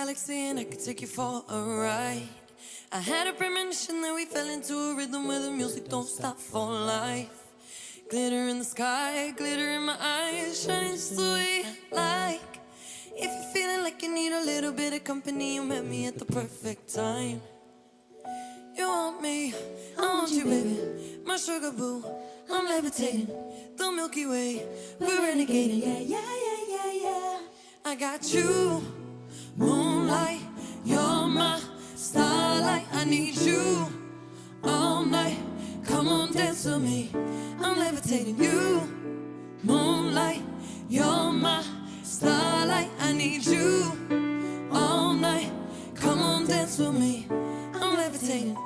galaxy and I could take you for a ride. I had a premonition that we fell into a rhythm where the music don't stop for life. Glitter in the sky, glitter in my eyes, shining just the way I like. If you're feeling like you need a little bit of company, you met me at the perfect time. You want me, I want you, baby. My sugar boo, I'm levitating. The Milky Way, we're renegading. Yeah, yeah, yeah, yeah, yeah. I got you, moonlight. You're my starlight. I need you all night. Come on, dance with me. I'm levitating. You, moonlight. You're my starlight. I need you all night. Come on, dance with me. I'm levitating.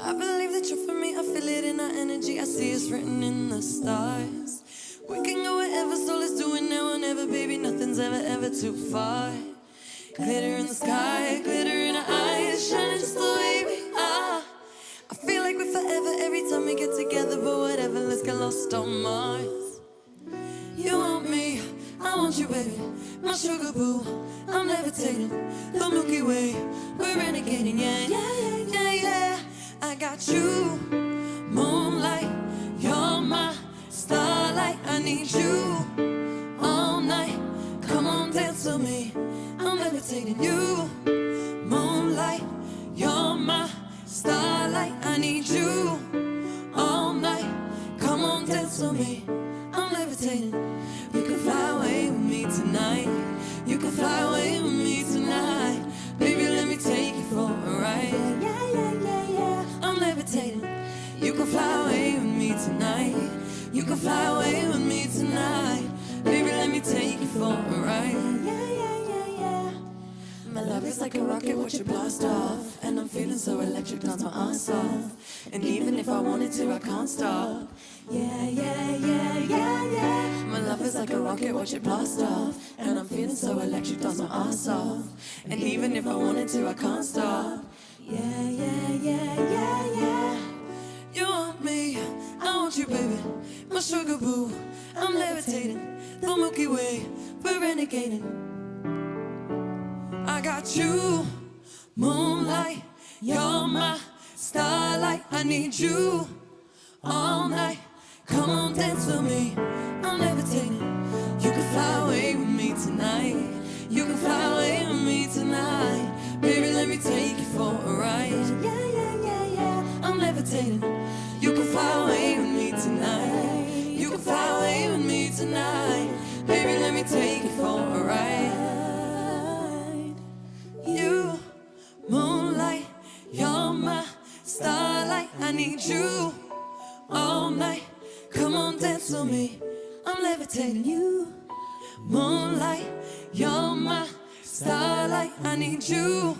I believe that you're for me. I feel it in our energy. I see it's written in the stars. Too far. Glitter in the sky, glitter in our eyes, shining just the way we are. I feel like we're forever every time we get together, but whatever, let's get lost on Mars. You want me, I want you, baby. My sugar boo, I'm levitating. The Milky Way, we're renegading, yeah, yeah, yeah, yeah. I got you, moonlight. You're my starlight. I need you I'm you, moonlight. You're my starlight. I need you all night. Come on, dance with me. I'm levitating. You can fly away with me tonight. You can fly away with me tonight. Baby, let me take you for a ride. Yeah, yeah, yeah, yeah. I'm levitating. You can fly away with me tonight. You can fly away with me tonight. Baby, let me take you for a ride. Yeah, yeah. Is like a rocket, watch it blast off. And I'm feeling so electric, dance my ass off. And even if I wanted to, I can't stop. Yeah, yeah, yeah, yeah, yeah. My love is like a rocket, watch it blast off. And I'm feeling so electric, dance my ass off. And even if I wanted to, I can't stop. Yeah, yeah, yeah, yeah, yeah. You want me, I want you, baby. My sugar boo, I'm levitating. The Milky Way, we're renegading. You, moonlight. You're my starlight. I need you all night. Come on, dance with me. I'm levitating. You can fly away with me tonight. You can fly away with me tonight. Baby, let me take you for a ride. Yeah, yeah, yeah, yeah. I'm levitating. You can fly away I need you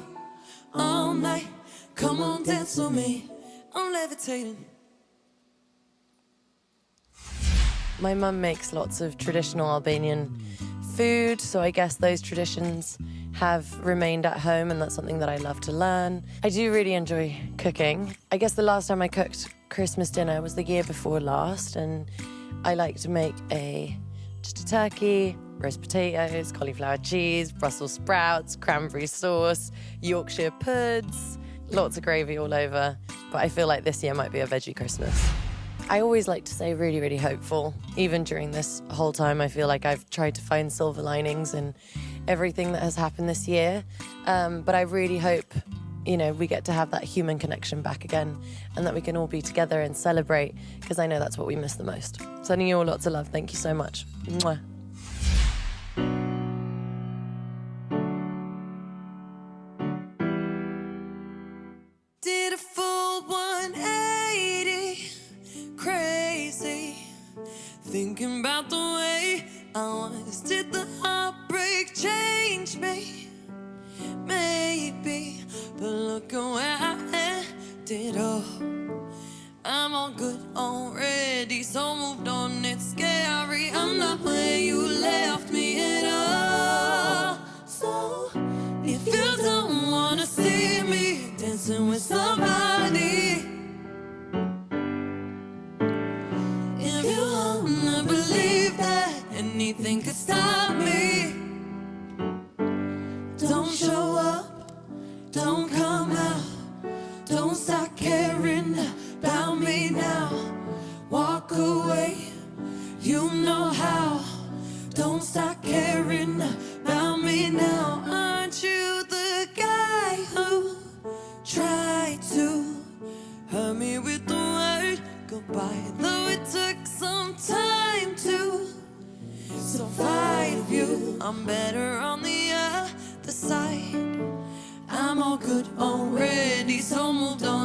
all night. Come on, dance with me. I'm levitating. My mum makes lots of traditional Albanian food, so I guess those traditions have remained at home, and that's something that I love to learn. I do really enjoy cooking. I guess the last time I cooked Christmas dinner was the year before last, and I like to make a just a turkey, roast potatoes, cauliflower cheese, Brussels sprouts, cranberry sauce, Yorkshire puds, lots of gravy all over. But I feel like this year might be a veggie Christmas. I always like to stay really, really hopeful. Even during this whole time, I feel like I've tried to find silver linings in everything that has happened this year. Um, but I really hope, you know, we get to have that human connection back again and that we can all be together and celebrate because I know that's what we miss the most. Sending you all lots of love. Thank you so much. Mwah. I ended up. I'm all good already, so moved on. It's scary. I'm not where you left me at all. So if you don't wanna see me dancing with somebody, if you wanna believe that anything already so moved on.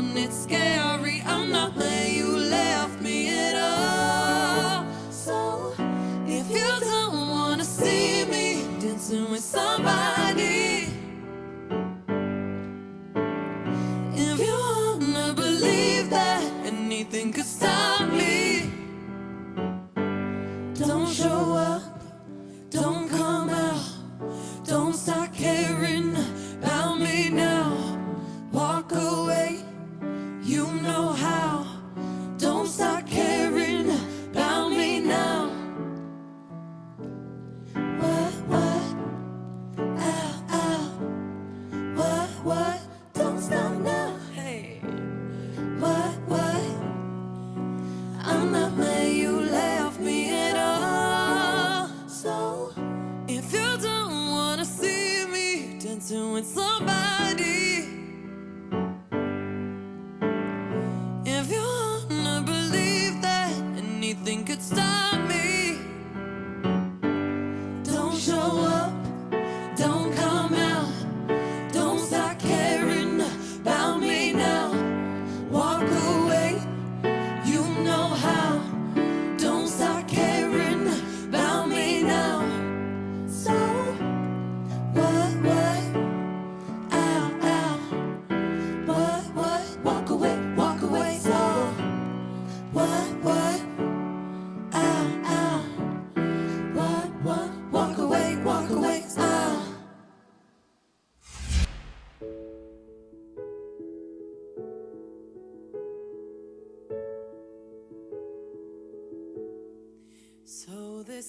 knowing somebody.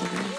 hazırlıyor.